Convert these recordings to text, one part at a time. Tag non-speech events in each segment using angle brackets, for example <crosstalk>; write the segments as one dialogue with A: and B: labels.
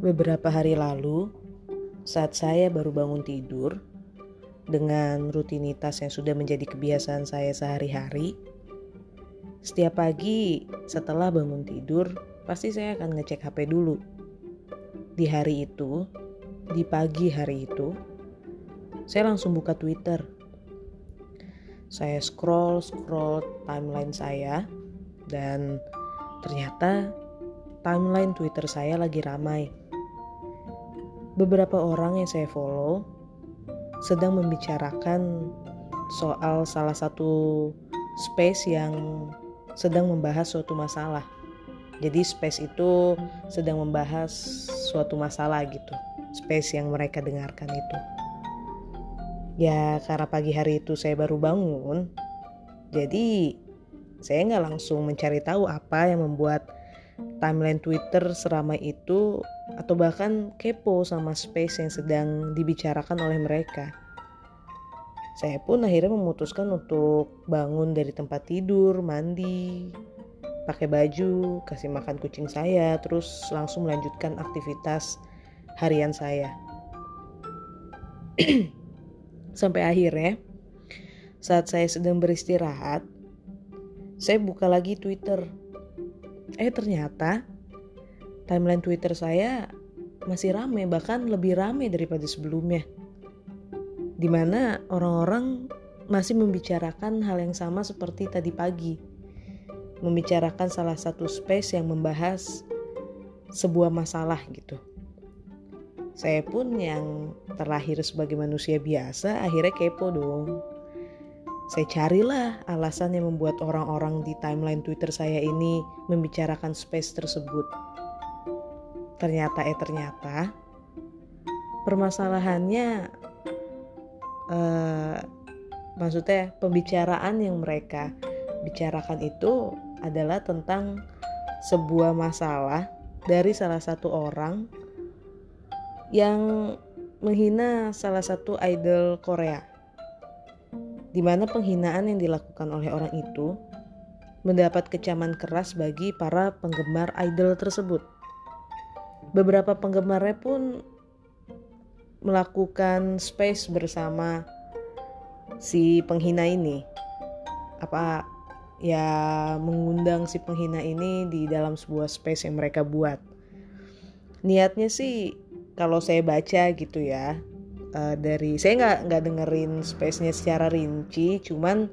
A: Beberapa hari lalu, saat saya baru bangun tidur dengan rutinitas yang sudah menjadi kebiasaan saya sehari-hari, setiap pagi setelah bangun tidur, pasti saya akan ngecek HP dulu. Di hari itu, di pagi hari itu, saya langsung buka Twitter. Saya scroll-scroll timeline saya dan ternyata timeline Twitter saya lagi ramai beberapa orang yang saya follow sedang membicarakan soal salah satu space yang sedang membahas suatu masalah. Jadi space itu sedang membahas suatu masalah gitu. Space yang mereka dengarkan itu. Ya karena pagi hari itu saya baru bangun, jadi saya nggak langsung mencari tahu apa yang membuat timeline Twitter seramai itu atau bahkan kepo sama space yang sedang dibicarakan oleh mereka. Saya pun akhirnya memutuskan untuk bangun dari tempat tidur, mandi, pakai baju, kasih makan kucing saya, terus langsung melanjutkan aktivitas harian saya. <clears throat> Sampai akhirnya, saat saya sedang beristirahat, saya buka lagi Twitter Eh ternyata timeline Twitter saya masih rame bahkan lebih rame daripada sebelumnya. Di mana orang-orang masih membicarakan hal yang sama seperti tadi pagi. Membicarakan salah satu space yang membahas sebuah masalah gitu. Saya pun yang terlahir sebagai manusia biasa akhirnya kepo dong saya carilah alasan yang membuat orang-orang di timeline Twitter saya ini membicarakan space tersebut. Ternyata eh ternyata permasalahannya uh, maksudnya pembicaraan yang mereka bicarakan itu adalah tentang sebuah masalah dari salah satu orang yang menghina salah satu idol Korea di mana penghinaan yang dilakukan oleh orang itu mendapat kecaman keras bagi para penggemar idol tersebut. Beberapa penggemarnya pun melakukan space bersama si penghina ini. Apa ya mengundang si penghina ini di dalam sebuah space yang mereka buat. Niatnya sih kalau saya baca gitu ya, uh, dari saya nggak nggak dengerin space-nya secara rinci cuman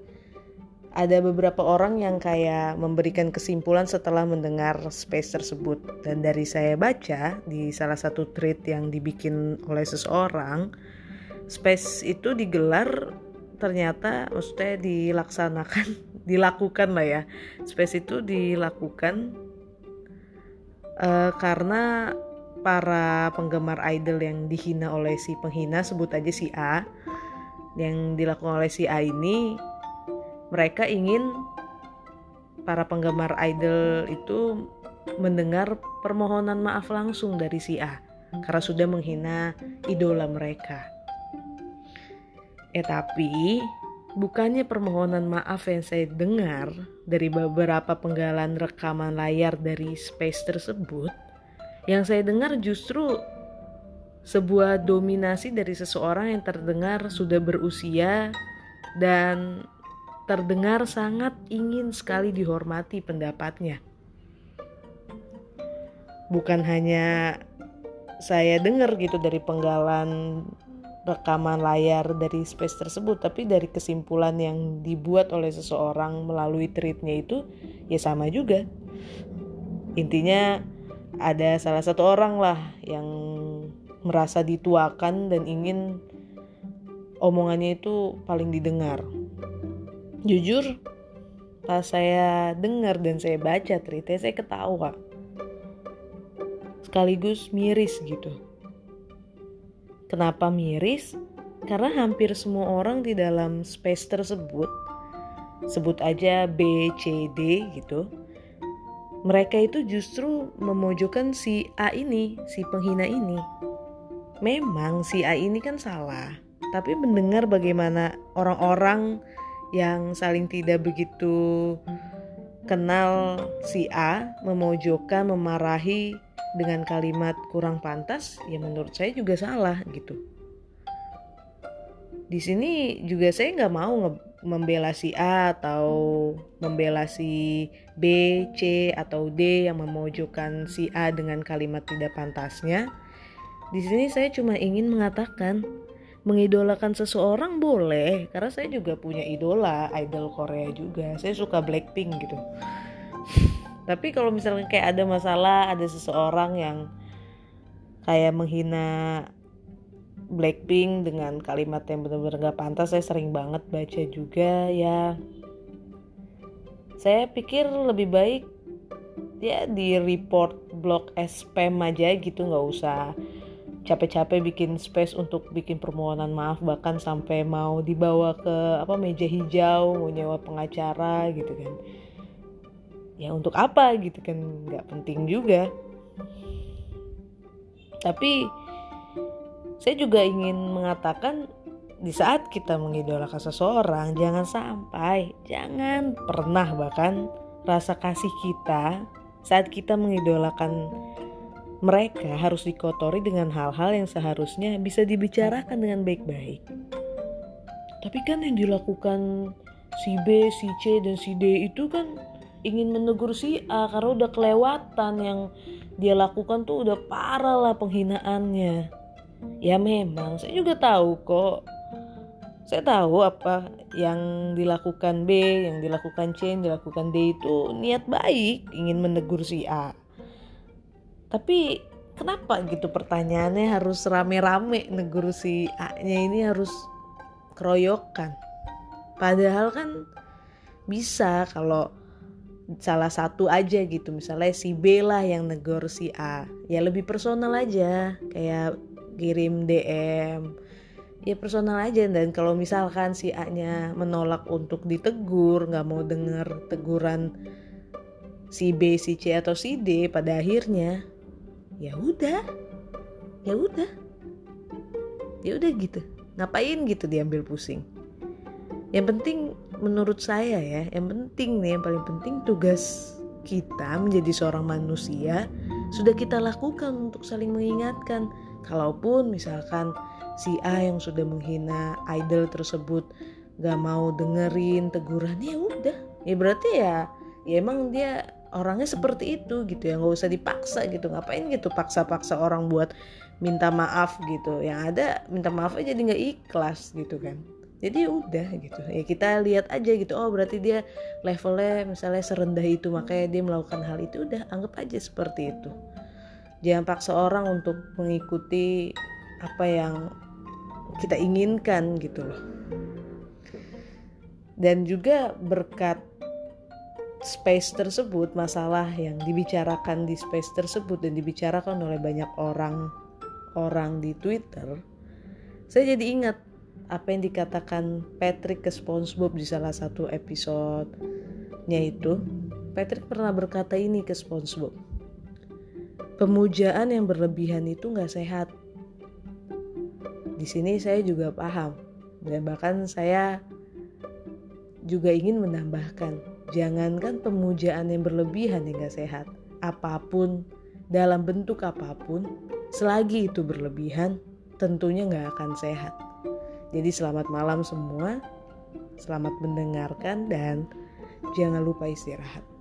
A: ada beberapa orang yang kayak memberikan kesimpulan setelah mendengar space tersebut. Dan dari saya baca di salah satu tweet yang dibikin oleh seseorang space itu digelar ternyata maksudnya dilaksanakan <laughs> dilakukan lah ya. Space itu dilakukan uh, karena para penggemar idol yang dihina oleh si penghina sebut aja si A yang dilakukan oleh si A ini mereka ingin para penggemar idol itu mendengar permohonan maaf langsung dari si A karena sudah menghina idola mereka. Eh tapi bukannya permohonan maaf yang saya dengar dari beberapa penggalan rekaman layar dari space tersebut yang saya dengar justru sebuah dominasi dari seseorang yang terdengar sudah berusia dan terdengar sangat ingin sekali dihormati pendapatnya. Bukan hanya saya dengar gitu dari penggalan rekaman layar dari space tersebut, tapi dari kesimpulan yang dibuat oleh seseorang melalui tweetnya itu ya sama juga. Intinya ada salah satu orang lah yang merasa dituakan dan ingin omongannya itu paling didengar. Jujur, pas saya dengar dan saya baca tweetnya, saya ketawa. Sekaligus miris gitu. Kenapa miris? Karena hampir semua orang di dalam space tersebut, sebut aja B, C, D gitu, mereka itu justru memojokkan si A ini, si penghina ini. Memang si A ini kan salah, tapi mendengar bagaimana orang-orang yang saling tidak begitu kenal si A memojokkan, memarahi dengan kalimat kurang pantas ya menurut saya juga salah gitu di sini juga saya nggak mau membela si A atau membela si B, C atau D yang memojokkan si A dengan kalimat tidak pantasnya. Di sini saya cuma ingin mengatakan mengidolakan seseorang boleh karena saya juga punya idola idol Korea juga. Saya suka Blackpink gitu. Tapi kalau misalnya kayak ada masalah ada seseorang yang kayak menghina Blackpink dengan kalimat yang benar-benar gak pantas saya sering banget baca juga ya. Saya pikir lebih baik ya di report blog spam aja gitu nggak usah capek-capek bikin space untuk bikin permohonan maaf bahkan sampai mau dibawa ke apa meja hijau mau nyewa pengacara gitu kan. Ya untuk apa gitu kan. Nggak penting juga. Tapi saya juga ingin mengatakan di saat kita mengidolakan seseorang jangan sampai jangan pernah bahkan rasa kasih kita saat kita mengidolakan mereka harus dikotori dengan hal-hal yang seharusnya bisa dibicarakan dengan baik-baik. Tapi kan yang dilakukan si B, si C, dan si D itu kan ingin menegur si A karena udah kelewatan yang dia lakukan tuh udah parah lah penghinaannya. Ya memang saya juga tahu kok. Saya tahu apa yang dilakukan B, yang dilakukan C, yang dilakukan D itu niat baik ingin menegur si A tapi kenapa gitu pertanyaannya harus rame-rame? Negur si A-nya ini harus keroyokan. Padahal kan bisa kalau salah satu aja gitu. Misalnya si B lah yang negor si A. Ya lebih personal aja. Kayak kirim DM ya personal aja. Dan kalau misalkan si A nya menolak untuk ditegur nggak mau denger teguran si B si C atau si D pada akhirnya ya udah. Ya udah. Ya udah gitu. Ngapain gitu diambil pusing? Yang penting menurut saya ya yang penting nih yang paling penting tugas kita menjadi seorang manusia sudah kita lakukan untuk saling mengingatkan. Kalaupun misalkan si A yang sudah menghina idol tersebut gak mau dengerin teguran ya udah. Ya berarti ya ya emang dia orangnya seperti itu gitu ya nggak usah dipaksa gitu ngapain gitu paksa-paksa orang buat minta maaf gitu. Yang ada minta maaf aja jadi nggak ikhlas gitu kan. Jadi ya udah gitu ya kita lihat aja gitu oh berarti dia levelnya misalnya serendah itu makanya dia melakukan hal itu udah anggap aja seperti itu. Jangan paksa orang untuk mengikuti apa yang kita inginkan gitu loh. Dan juga berkat space tersebut, masalah yang dibicarakan di space tersebut dan dibicarakan oleh banyak orang orang di Twitter, saya jadi ingat apa yang dikatakan Patrick ke SpongeBob di salah satu episode-nya itu. Patrick pernah berkata ini ke SpongeBob. Pemujaan yang berlebihan itu nggak sehat. Di sini saya juga paham dan bahkan saya juga ingin menambahkan Jangankan pemujaan yang berlebihan hingga sehat, apa pun dalam bentuk apa pun, selagi itu berlebihan, tentunya nggak akan sehat. Jadi selamat malam semua, selamat mendengarkan dan jangan lupa istirahat.